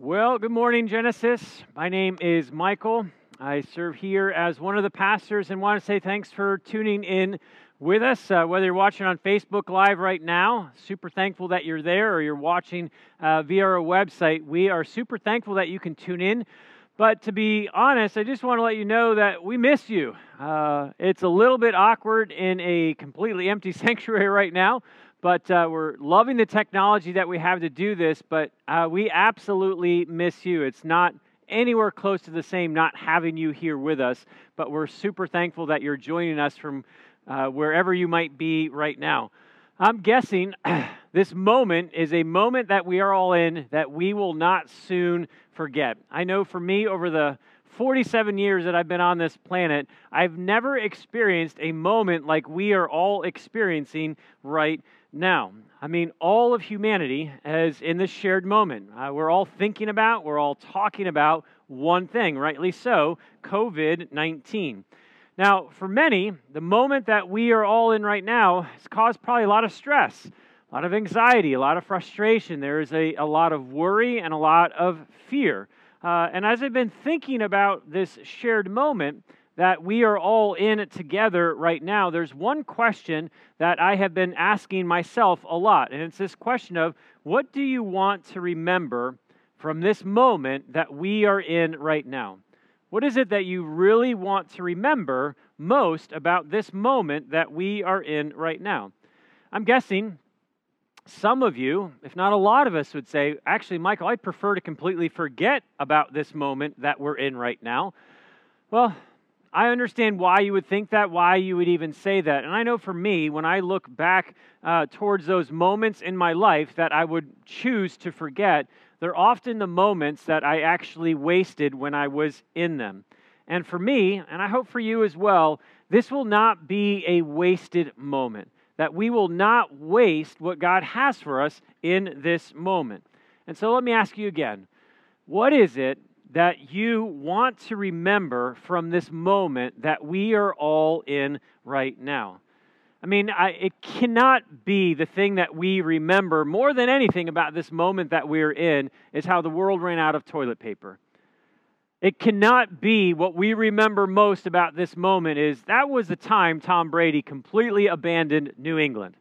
Well, good morning, Genesis. My name is Michael. I serve here as one of the pastors and want to say thanks for tuning in with us. Uh, whether you're watching on Facebook Live right now, super thankful that you're there, or you're watching uh, via our website, we are super thankful that you can tune in. But to be honest, I just want to let you know that we miss you. Uh, it's a little bit awkward in a completely empty sanctuary right now, but uh, we're loving the technology that we have to do this, but uh, we absolutely miss you. It's not anywhere close to the same not having you here with us, but we're super thankful that you're joining us from uh, wherever you might be right now. I'm guessing this moment is a moment that we are all in that we will not soon forget. I know for me, over the 47 years that I've been on this planet, I've never experienced a moment like we are all experiencing right now, I mean, all of humanity is in this shared moment. Uh, we're all thinking about, we're all talking about one thing, rightly so COVID 19. Now, for many, the moment that we are all in right now has caused probably a lot of stress, a lot of anxiety, a lot of frustration. There is a, a lot of worry and a lot of fear. Uh, and as I've been thinking about this shared moment, that we are all in together right now, there's one question that I have been asking myself a lot. And it's this question of what do you want to remember from this moment that we are in right now? What is it that you really want to remember most about this moment that we are in right now? I'm guessing some of you, if not a lot of us, would say, actually, Michael, I'd prefer to completely forget about this moment that we're in right now. Well, I understand why you would think that, why you would even say that. And I know for me, when I look back uh, towards those moments in my life that I would choose to forget, they're often the moments that I actually wasted when I was in them. And for me, and I hope for you as well, this will not be a wasted moment. That we will not waste what God has for us in this moment. And so let me ask you again what is it that you want to remember from this moment that we are all in right now. I mean, I, it cannot be the thing that we remember more than anything about this moment that we're in is how the world ran out of toilet paper. It cannot be what we remember most about this moment is that was the time Tom Brady completely abandoned New England.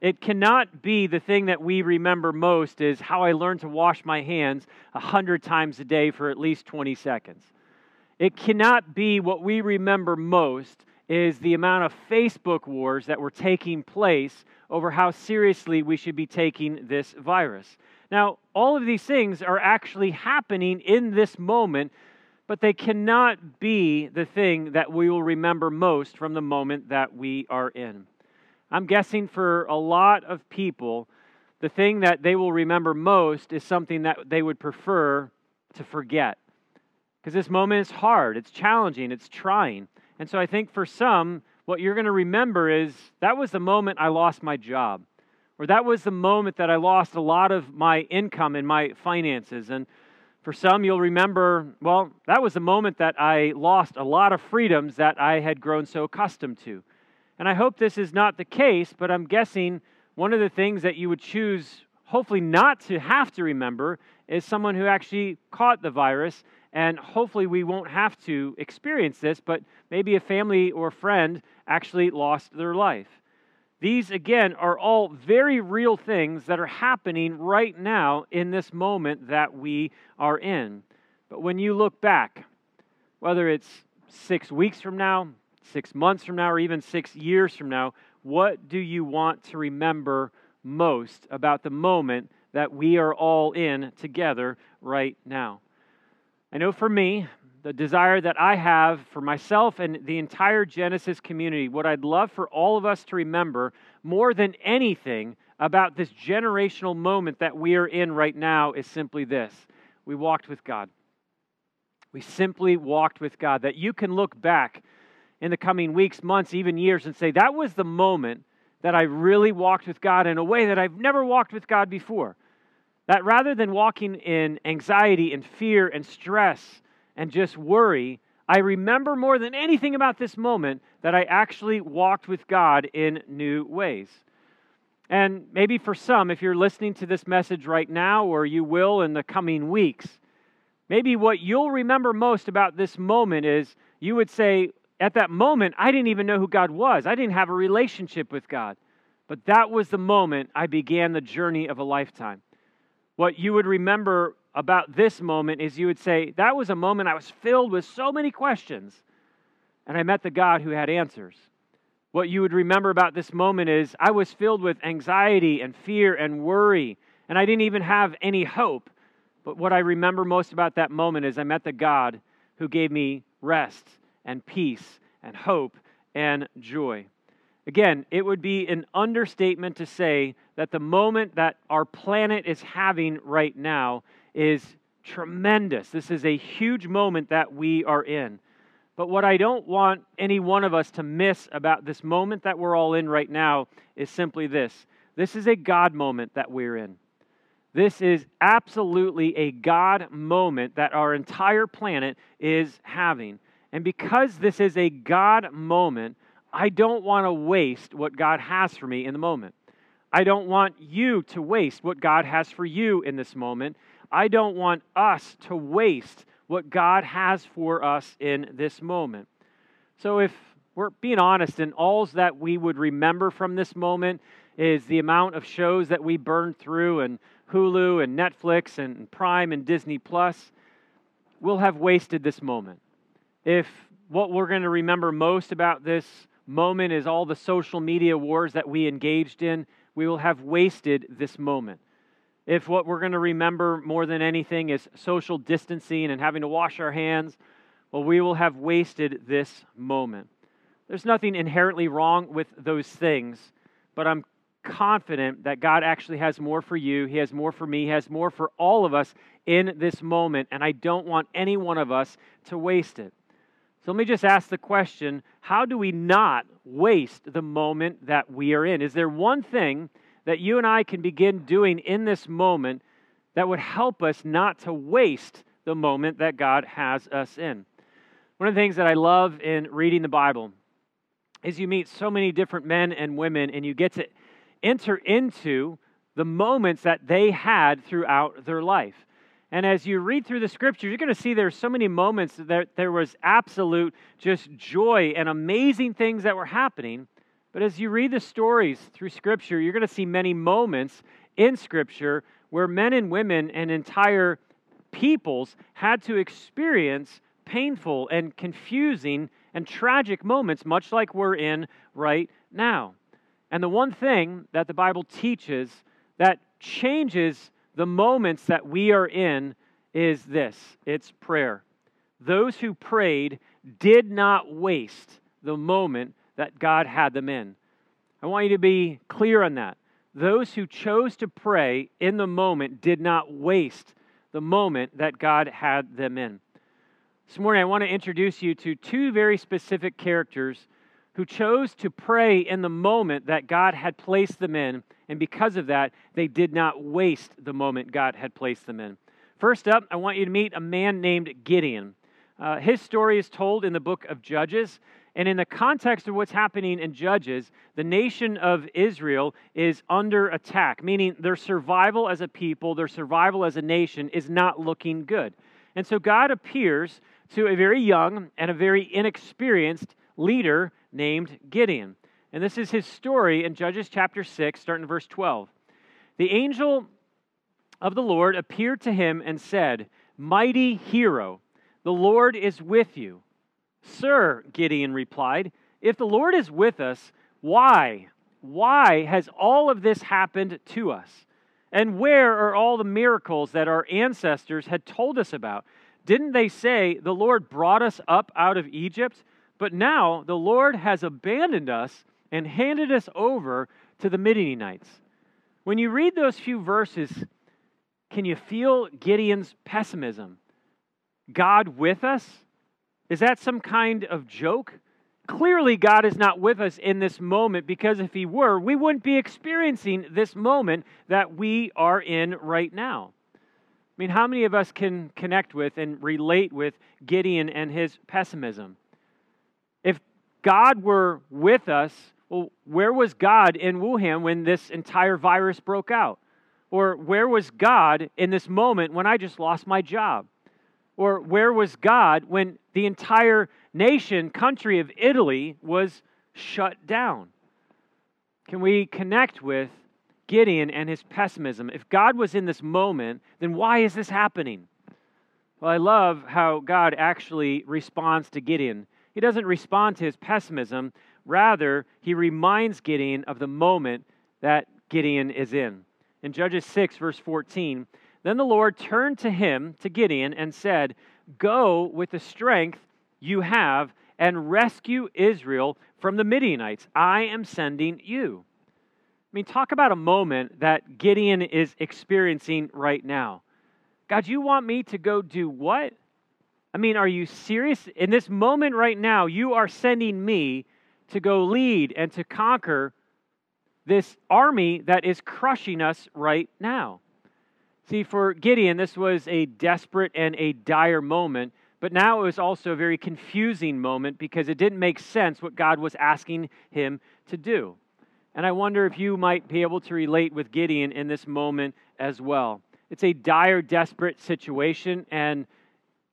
It cannot be the thing that we remember most is how I learned to wash my hands a hundred times a day for at least 20 seconds. It cannot be what we remember most is the amount of Facebook wars that were taking place over how seriously we should be taking this virus. Now, all of these things are actually happening in this moment, but they cannot be the thing that we will remember most from the moment that we are in. I'm guessing for a lot of people, the thing that they will remember most is something that they would prefer to forget. Because this moment is hard, it's challenging, it's trying. And so I think for some, what you're going to remember is that was the moment I lost my job, or that was the moment that I lost a lot of my income and my finances. And for some, you'll remember, well, that was the moment that I lost a lot of freedoms that I had grown so accustomed to. And I hope this is not the case, but I'm guessing one of the things that you would choose, hopefully not to have to remember, is someone who actually caught the virus. And hopefully we won't have to experience this, but maybe a family or friend actually lost their life. These, again, are all very real things that are happening right now in this moment that we are in. But when you look back, whether it's six weeks from now, six months from now, or even six years from now, what do you want to remember most about the moment that we are all in together right now? I know for me, the desire that I have for myself and the entire Genesis community, what I'd love for all of us to remember more than anything about this generational moment that we are in right now is simply this we walked with God. We simply walked with God. That you can look back in the coming weeks, months, even years and say, that was the moment that I really walked with God in a way that I've never walked with God before. That rather than walking in anxiety and fear and stress and just worry, I remember more than anything about this moment that I actually walked with God in new ways. And maybe for some, if you're listening to this message right now, or you will in the coming weeks, maybe what you'll remember most about this moment is you would say, at that moment, I didn't even know who God was. I didn't have a relationship with God. But that was the moment I began the journey of a lifetime. What you would remember about this moment is you would say, That was a moment I was filled with so many questions, and I met the God who had answers. What you would remember about this moment is I was filled with anxiety and fear and worry, and I didn't even have any hope. But what I remember most about that moment is I met the God who gave me rest and peace and hope and joy. Again, it would be an understatement to say that the moment that our planet is having right now is tremendous. This is a huge moment that we are in. But what I don't want any one of us to miss about this moment that we're all in right now is simply this this is a God moment that we're in. This is absolutely a God moment that our entire planet is having. And because this is a God moment, I don't want to waste what God has for me in the moment. I don't want you to waste what God has for you in this moment. I don't want us to waste what God has for us in this moment. So, if we're being honest, and all that we would remember from this moment is the amount of shows that we burned through, and Hulu, and Netflix, and Prime, and Disney Plus, we'll have wasted this moment. If what we're going to remember most about this moment is all the social media wars that we engaged in, we will have wasted this moment. If what we're going to remember more than anything is social distancing and having to wash our hands, well, we will have wasted this moment. There's nothing inherently wrong with those things, but I'm confident that God actually has more for you. He has more for me. He has more for all of us in this moment, and I don't want any one of us to waste it. So let me just ask the question how do we not waste the moment that we are in? Is there one thing that you and I can begin doing in this moment that would help us not to waste the moment that God has us in? One of the things that I love in reading the Bible is you meet so many different men and women and you get to enter into the moments that they had throughout their life. And as you read through the scriptures, you're going to see there's so many moments that there was absolute just joy and amazing things that were happening. But as you read the stories through scripture, you're going to see many moments in scripture where men and women and entire peoples had to experience painful and confusing and tragic moments, much like we're in right now. And the one thing that the Bible teaches that changes the moments that we are in is this it's prayer. Those who prayed did not waste the moment that God had them in. I want you to be clear on that. Those who chose to pray in the moment did not waste the moment that God had them in. This morning, I want to introduce you to two very specific characters who chose to pray in the moment that God had placed them in and because of that, they did not waste the moment God had placed them in. First up, I want you to meet a man named Gideon. Uh, his story is told in the book of Judges. And in the context of what's happening in Judges, the nation of Israel is under attack, meaning their survival as a people, their survival as a nation is not looking good. And so God appears to a very young and a very inexperienced leader named Gideon. And this is his story in Judges chapter 6, starting in verse 12. The angel of the Lord appeared to him and said, Mighty hero, the Lord is with you. Sir, Gideon replied, if the Lord is with us, why? Why has all of this happened to us? And where are all the miracles that our ancestors had told us about? Didn't they say, The Lord brought us up out of Egypt? But now the Lord has abandoned us and handed us over to the Midianites. When you read those few verses, can you feel Gideon's pessimism? God with us? Is that some kind of joke? Clearly, God is not with us in this moment because if He were, we wouldn't be experiencing this moment that we are in right now. I mean, how many of us can connect with and relate with Gideon and his pessimism? God were with us, Well, where was God in Wuhan when this entire virus broke out? Or where was God in this moment when I just lost my job? Or where was God when the entire nation, country of Italy was shut down? Can we connect with Gideon and his pessimism? If God was in this moment, then why is this happening? Well, I love how God actually responds to Gideon. He doesn't respond to his pessimism, rather, he reminds Gideon of the moment that Gideon is in. In Judges 6, verse 14, then the Lord turned to him, to Gideon, and said, Go with the strength you have and rescue Israel from the Midianites. I am sending you. I mean, talk about a moment that Gideon is experiencing right now. God, you want me to go do what? I mean, are you serious? In this moment right now, you are sending me to go lead and to conquer this army that is crushing us right now. See, for Gideon, this was a desperate and a dire moment, but now it was also a very confusing moment because it didn't make sense what God was asking him to do. And I wonder if you might be able to relate with Gideon in this moment as well. It's a dire, desperate situation, and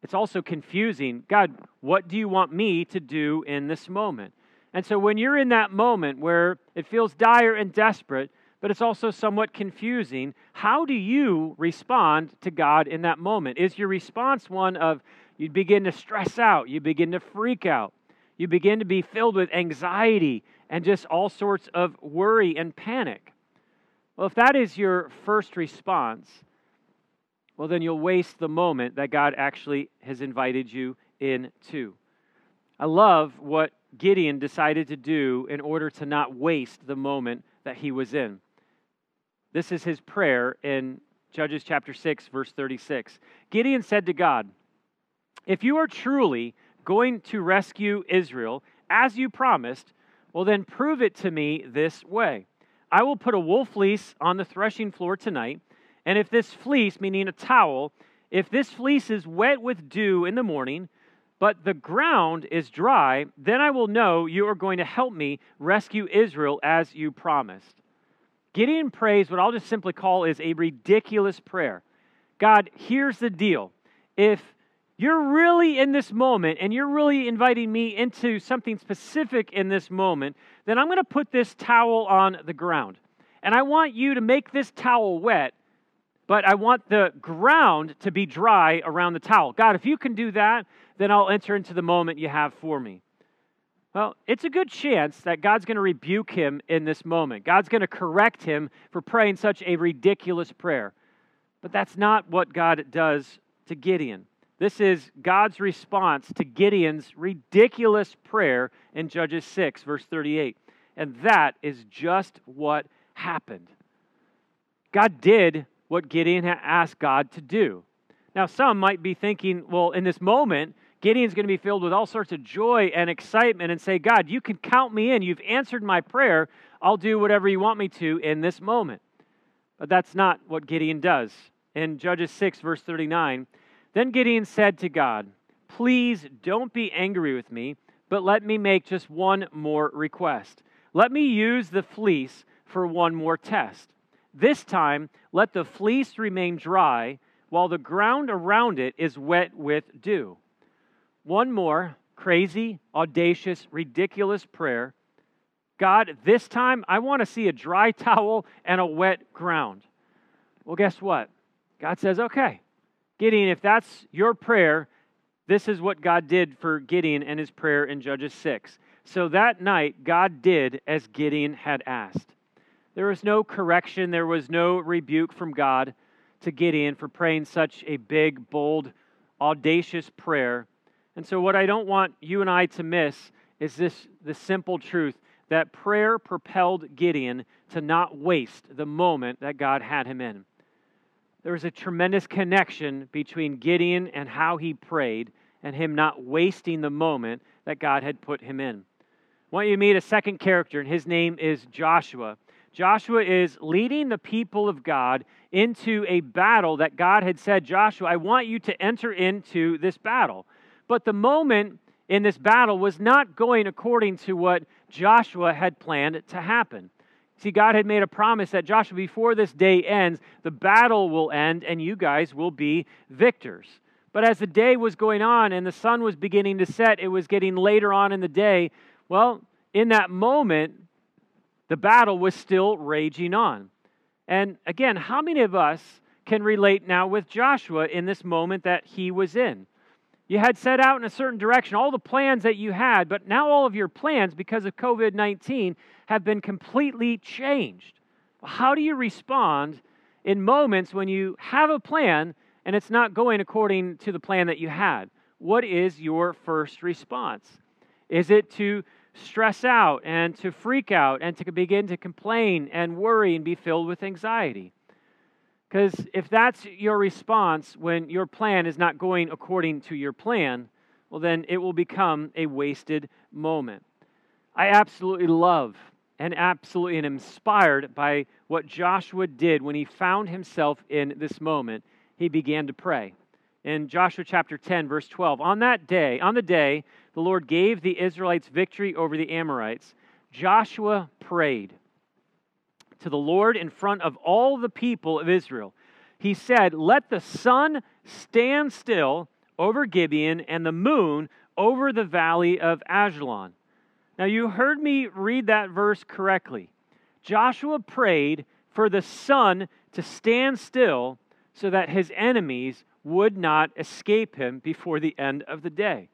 it's also confusing. God, what do you want me to do in this moment? And so when you're in that moment where it feels dire and desperate, but it's also somewhat confusing. How do you respond to God in that moment? Is your response one of you begin to stress out, you begin to freak out, you begin to be filled with anxiety and just all sorts of worry and panic? Well, if that is your first response, well, then you'll waste the moment that God actually has invited you into. I love what Gideon decided to do in order to not waste the moment that he was in. This is his prayer in Judges chapter 6, verse 36. Gideon said to God, If you are truly going to rescue Israel as you promised, well, then prove it to me this way. I will put a wool fleece on the threshing floor tonight, and if this fleece, meaning a towel, if this fleece is wet with dew in the morning, but the ground is dry, then I will know you are going to help me rescue Israel as you promised. Gideon prays what I'll just simply call is a ridiculous prayer. God, here's the deal. If you're really in this moment and you're really inviting me into something specific in this moment, then I'm going to put this towel on the ground. And I want you to make this towel wet, but I want the ground to be dry around the towel. God, if you can do that, then I'll enter into the moment you have for me. Well, it's a good chance that God's going to rebuke him in this moment. God's going to correct him for praying such a ridiculous prayer. But that's not what God does to Gideon. This is God's response to Gideon's ridiculous prayer in Judges 6, verse 38. And that is just what happened. God did what Gideon had asked God to do. Now, some might be thinking, well, in this moment, Gideon's going to be filled with all sorts of joy and excitement and say, God, you can count me in. You've answered my prayer. I'll do whatever you want me to in this moment. But that's not what Gideon does. In Judges 6, verse 39, then Gideon said to God, Please don't be angry with me, but let me make just one more request. Let me use the fleece for one more test. This time, let the fleece remain dry while the ground around it is wet with dew. One more crazy, audacious, ridiculous prayer. God, this time I want to see a dry towel and a wet ground. Well, guess what? God says, okay. Gideon, if that's your prayer, this is what God did for Gideon and his prayer in Judges 6. So that night, God did as Gideon had asked. There was no correction, there was no rebuke from God to Gideon for praying such a big, bold, audacious prayer and so, what I don't want you and I to miss is this the simple truth that prayer propelled Gideon to not waste the moment that God had him in. There was a tremendous connection between Gideon and how he prayed and him not wasting the moment that God had put him in. I want you to meet a second character, and his name is Joshua. Joshua is leading the people of God into a battle that God had said, Joshua, I want you to enter into this battle. But the moment in this battle was not going according to what Joshua had planned to happen. See, God had made a promise that Joshua, before this day ends, the battle will end and you guys will be victors. But as the day was going on and the sun was beginning to set, it was getting later on in the day. Well, in that moment, the battle was still raging on. And again, how many of us can relate now with Joshua in this moment that he was in? You had set out in a certain direction, all the plans that you had, but now all of your plans, because of COVID 19, have been completely changed. How do you respond in moments when you have a plan and it's not going according to the plan that you had? What is your first response? Is it to stress out and to freak out and to begin to complain and worry and be filled with anxiety? Because if that's your response when your plan is not going according to your plan, well, then it will become a wasted moment. I absolutely love and absolutely am inspired by what Joshua did when he found himself in this moment. He began to pray. In Joshua chapter 10, verse 12, on that day, on the day the Lord gave the Israelites victory over the Amorites, Joshua prayed to the Lord in front of all the people of Israel. He said, Let the sun stand still over Gibeon and the moon over the valley of Ajalon. Now, you heard me read that verse correctly. Joshua prayed for the sun to stand still so that his enemies would not escape him before the end of the day.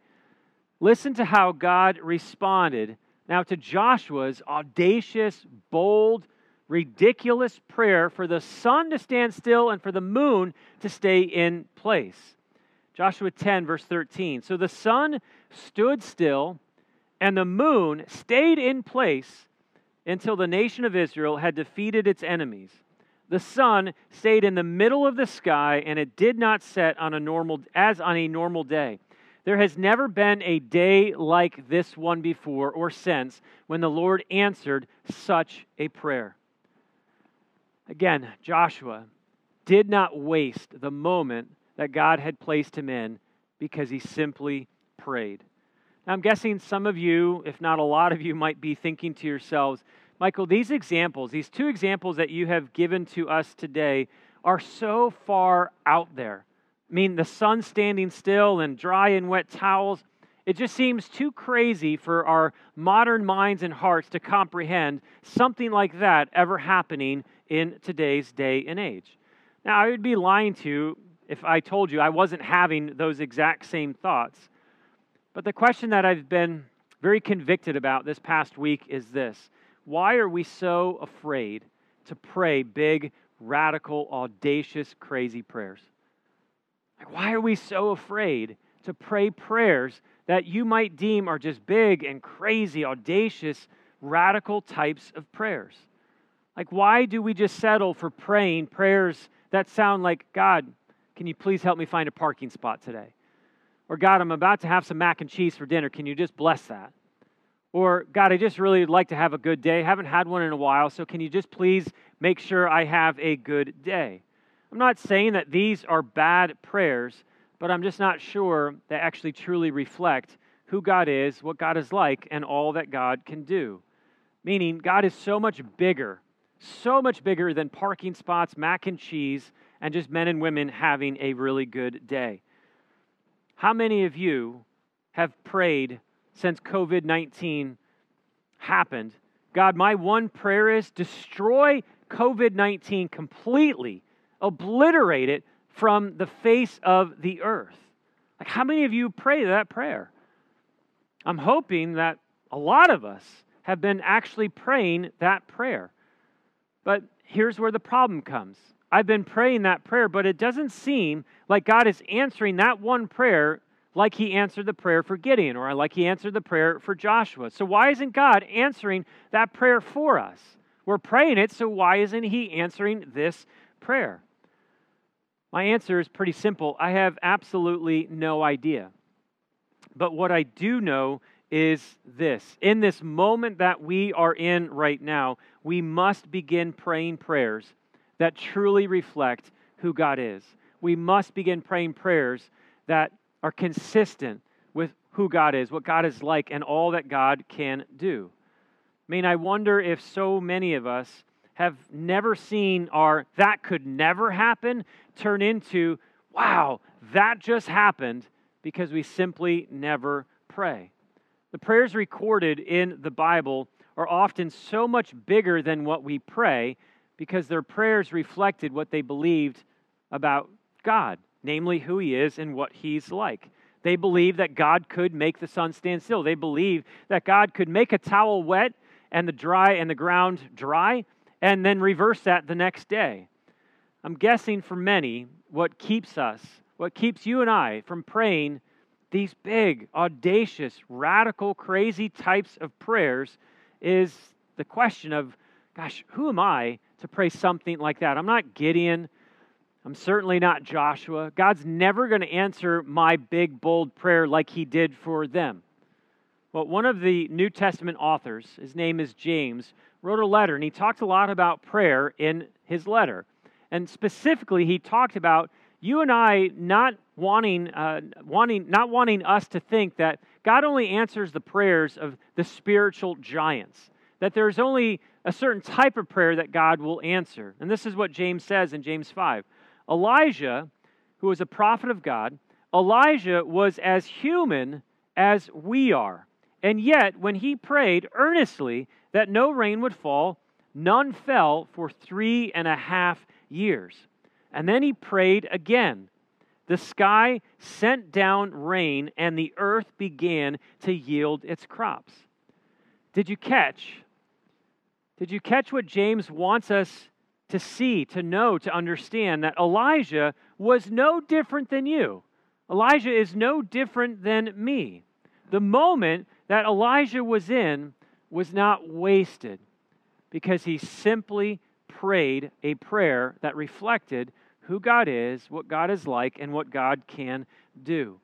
Listen to how God responded now to Joshua's audacious, bold, ridiculous prayer for the sun to stand still and for the moon to stay in place. Joshua 10, verse 13. So the sun stood still and the moon stayed in place until the nation of Israel had defeated its enemies. The sun stayed in the middle of the sky and it did not set on a normal as on a normal day. There has never been a day like this one before or since when the Lord answered such a prayer. Again, Joshua did not waste the moment that God had placed him in because he simply prayed. Now, I'm guessing some of you, if not a lot of you, might be thinking to yourselves, Michael, these examples, these two examples that you have given to us today, are so far out there. Mean, the sun standing still and dry and wet towels. It just seems too crazy for our modern minds and hearts to comprehend something like that ever happening in today's day and age. Now, I would be lying to you if I told you I wasn't having those exact same thoughts. But the question that I've been very convicted about this past week is this Why are we so afraid to pray big, radical, audacious, crazy prayers? Like, why are we so afraid to pray prayers that you might deem are just big and crazy, audacious, radical types of prayers? Like, why do we just settle for praying prayers that sound like, God, can you please help me find a parking spot today? Or, God, I'm about to have some mac and cheese for dinner. Can you just bless that? Or, God, I just really like to have a good day. Haven't had one in a while, so can you just please make sure I have a good day? I'm not saying that these are bad prayers, but I'm just not sure they actually truly reflect who God is, what God is like, and all that God can do. Meaning, God is so much bigger so much bigger than parking spots, mac and cheese, and just men and women having a really good day. How many of you have prayed since COVID 19 happened? God, my one prayer is destroy COVID 19 completely, obliterate it from the face of the earth. Like, how many of you pray that prayer? I'm hoping that a lot of us have been actually praying that prayer. But here's where the problem comes. I've been praying that prayer, but it doesn't seem like God is answering that one prayer like he answered the prayer for Gideon or like he answered the prayer for Joshua. So, why isn't God answering that prayer for us? We're praying it, so why isn't he answering this prayer? My answer is pretty simple I have absolutely no idea. But what I do know is this in this moment that we are in right now, we must begin praying prayers that truly reflect who God is. We must begin praying prayers that are consistent with who God is, what God is like, and all that God can do. I mean, I wonder if so many of us have never seen our that could never happen turn into, wow, that just happened because we simply never pray. The prayers recorded in the Bible are often so much bigger than what we pray because their prayers reflected what they believed about God, namely who He is and what He's like. They believed that God could make the sun stand still. They believed that God could make a towel wet and the dry and the ground dry and then reverse that the next day. I'm guessing for many what keeps us, what keeps you and I from praying these big, audacious, radical, crazy types of prayers is the question of, gosh, who am I to pray something like that? I'm not Gideon. I'm certainly not Joshua. God's never going to answer my big, bold prayer like he did for them. Well, one of the New Testament authors, his name is James, wrote a letter, and he talked a lot about prayer in his letter. And specifically, he talked about you and I not wanting, uh, wanting, not wanting us to think that God only answers the prayers of the spiritual giants, that there's only a certain type of prayer that God will answer. And this is what James says in James 5. Elijah, who was a prophet of God, Elijah was as human as we are. And yet, when he prayed earnestly that no rain would fall, none fell for three and a half years. And then he prayed again. The sky sent down rain, and the earth began to yield its crops. Did you catch? Did you catch what James wants us to see, to know, to understand that Elijah was no different than you. Elijah is no different than me. The moment that Elijah was in was not wasted because he simply prayed a prayer that reflected who God is, what God is like, and what God can do.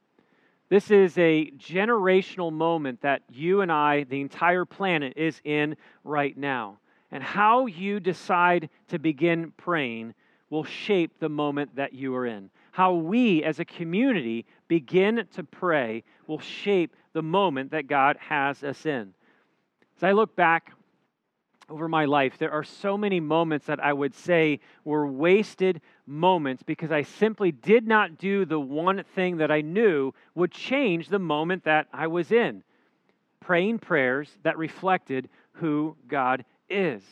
This is a generational moment that you and I, the entire planet, is in right now. And how you decide to begin praying will shape the moment that you are in. How we as a community begin to pray will shape the moment that God has us in. As I look back over my life, there are so many moments that I would say were wasted moments because I simply did not do the one thing that I knew would change the moment that I was in praying prayers that reflected who God is.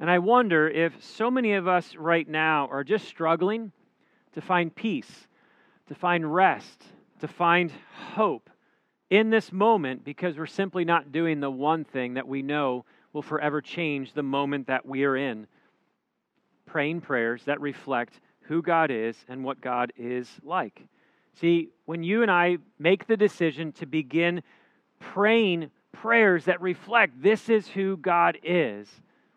And I wonder if so many of us right now are just struggling to find peace, to find rest, to find hope in this moment because we're simply not doing the one thing that we know will forever change the moment that we are in. Praying prayers that reflect who God is and what God is like. See, when you and I make the decision to begin praying prayers that reflect this is who God is,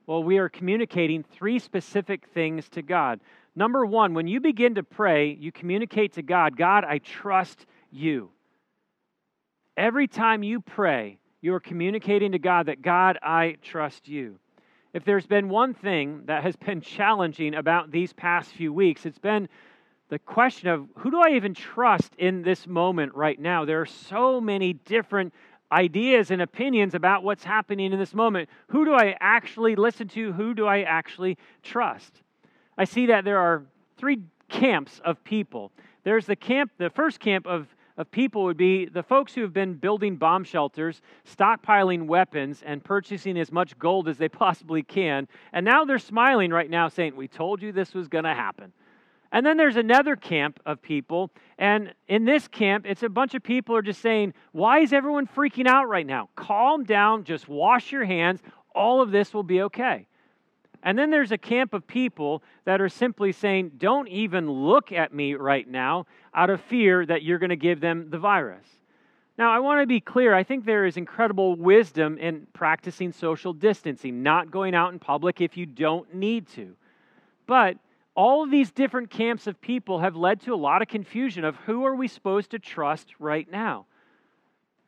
well, we are communicating three specific things to God. Number one, when you begin to pray, you communicate to God, God, I trust you. Every time you pray, you are communicating to God that, God, I trust you. If there's been one thing that has been challenging about these past few weeks, it's been the question of who do I even trust in this moment right now? There are so many different ideas and opinions about what's happening in this moment. Who do I actually listen to? Who do I actually trust? I see that there are three camps of people. There's the camp, the first camp of, of people would be the folks who have been building bomb shelters, stockpiling weapons, and purchasing as much gold as they possibly can. And now they're smiling right now, saying, We told you this was going to happen. And then there's another camp of people. And in this camp, it's a bunch of people are just saying, Why is everyone freaking out right now? Calm down, just wash your hands. All of this will be okay. And then there's a camp of people that are simply saying, Don't even look at me right now out of fear that you're going to give them the virus. Now, I want to be clear. I think there is incredible wisdom in practicing social distancing, not going out in public if you don't need to. But all of these different camps of people have led to a lot of confusion of who are we supposed to trust right now?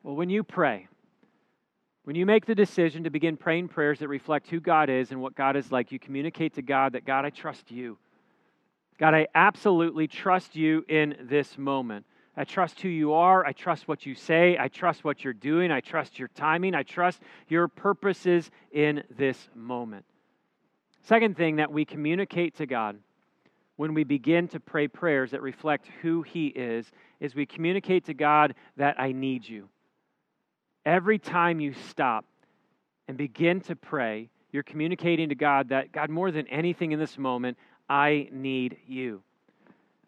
Well, when you pray, when you make the decision to begin praying prayers that reflect who God is and what God is like, you communicate to God that, God, I trust you. God, I absolutely trust you in this moment. I trust who you are. I trust what you say. I trust what you're doing. I trust your timing. I trust your purposes in this moment. Second thing that we communicate to God when we begin to pray prayers that reflect who He is is we communicate to God that I need you. Every time you stop and begin to pray, you're communicating to God that, God, more than anything in this moment, I need you.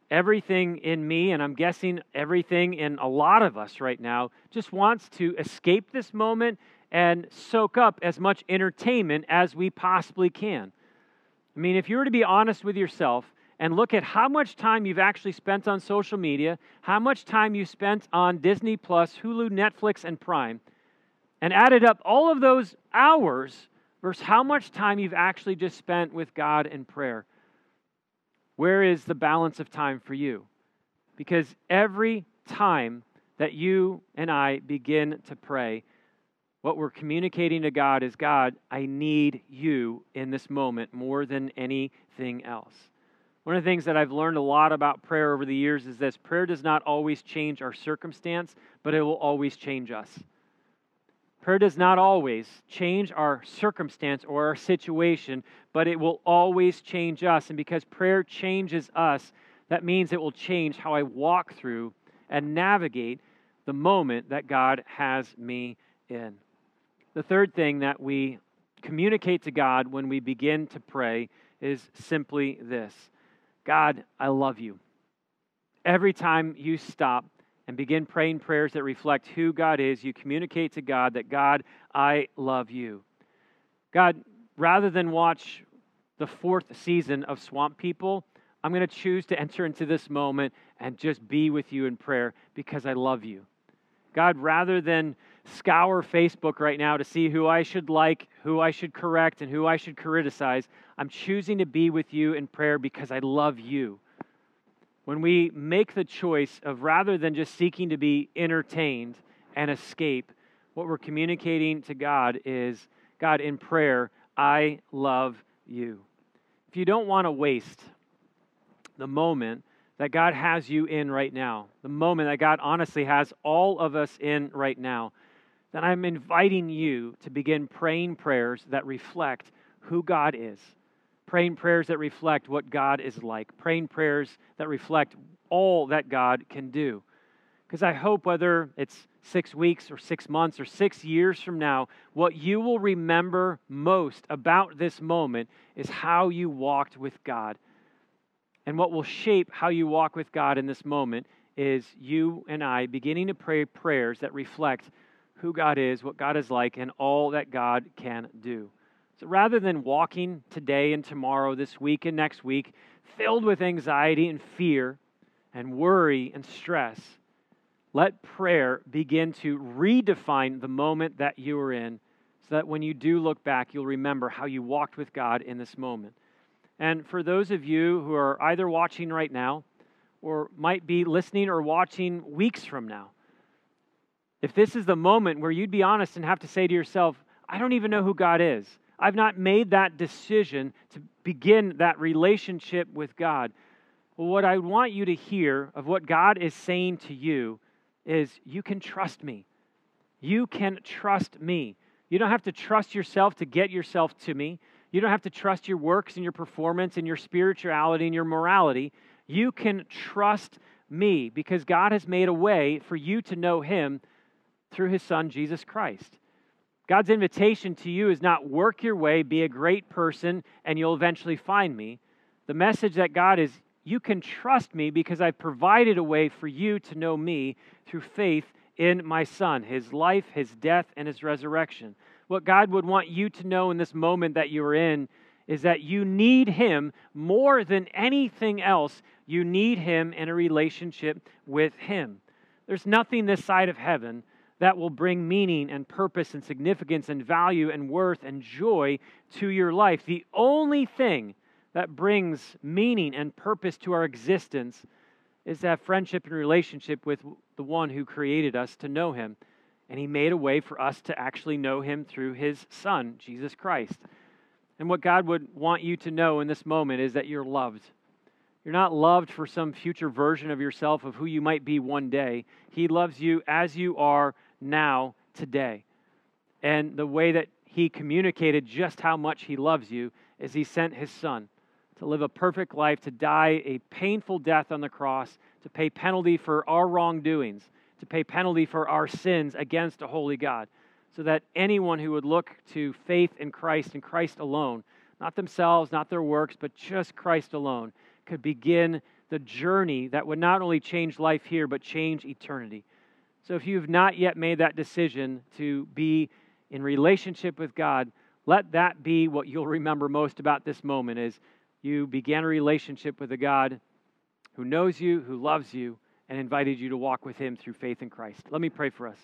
Everything in me, and I'm guessing everything in a lot of us right now, just wants to escape this moment and soak up as much entertainment as we possibly can. I mean, if you were to be honest with yourself and look at how much time you've actually spent on social media, how much time you spent on Disney Plus, Hulu, Netflix, and Prime, and added up all of those hours versus how much time you've actually just spent with God in prayer, where is the balance of time for you? Because every time that you and I begin to pray, what we're communicating to God is God, I need you in this moment more than anything else. One of the things that I've learned a lot about prayer over the years is this prayer does not always change our circumstance, but it will always change us. Prayer does not always change our circumstance or our situation, but it will always change us. And because prayer changes us, that means it will change how I walk through and navigate the moment that God has me in. The third thing that we communicate to God when we begin to pray is simply this God, I love you. Every time you stop and begin praying prayers that reflect who God is, you communicate to God that, God, I love you. God, rather than watch the fourth season of Swamp People, I'm going to choose to enter into this moment and just be with you in prayer because I love you. God, rather than scour Facebook right now to see who I should like, who I should correct, and who I should criticize. I'm choosing to be with you in prayer because I love you. When we make the choice of rather than just seeking to be entertained and escape, what we're communicating to God is God, in prayer, I love you. If you don't want to waste the moment that God has you in right now, the moment that God honestly has all of us in right now, then I'm inviting you to begin praying prayers that reflect who God is, praying prayers that reflect what God is like, praying prayers that reflect all that God can do. Because I hope whether it's six weeks or six months or six years from now, what you will remember most about this moment is how you walked with God. And what will shape how you walk with God in this moment is you and I beginning to pray prayers that reflect who God is, what God is like, and all that God can do. So rather than walking today and tomorrow, this week and next week, filled with anxiety and fear and worry and stress, let prayer begin to redefine the moment that you are in so that when you do look back, you'll remember how you walked with God in this moment. And for those of you who are either watching right now or might be listening or watching weeks from now, if this is the moment where you'd be honest and have to say to yourself, I don't even know who God is, I've not made that decision to begin that relationship with God. Well, what I want you to hear of what God is saying to you is you can trust me. You can trust me. You don't have to trust yourself to get yourself to me. You don't have to trust your works and your performance and your spirituality and your morality. You can trust me because God has made a way for you to know Him through his son, Jesus Christ. God's invitation to you is not work your way, be a great person, and you'll eventually find me. The message that God is, you can trust me because I've provided a way for you to know me through faith in my Son, his life, his death, and his resurrection. What God would want you to know in this moment that you're in is that you need him more than anything else. You need him in a relationship with him. There's nothing this side of heaven that will bring meaning and purpose and significance and value and worth and joy to your life. The only thing that brings meaning and purpose to our existence is that friendship and relationship with the one who created us to know him. And he made a way for us to actually know him through his son, Jesus Christ. And what God would want you to know in this moment is that you're loved. You're not loved for some future version of yourself of who you might be one day. He loves you as you are now, today. And the way that He communicated just how much He loves you is He sent His Son to live a perfect life, to die a painful death on the cross, to pay penalty for our wrongdoings, to pay penalty for our sins against a holy God, so that anyone who would look to faith in Christ and Christ alone, not themselves, not their works, but just Christ alone, could begin the journey that would not only change life here, but change eternity. So if you've not yet made that decision to be in relationship with God, let that be what you'll remember most about this moment is you began a relationship with a God who knows you, who loves you, and invited you to walk with him through faith in Christ. Let me pray for us.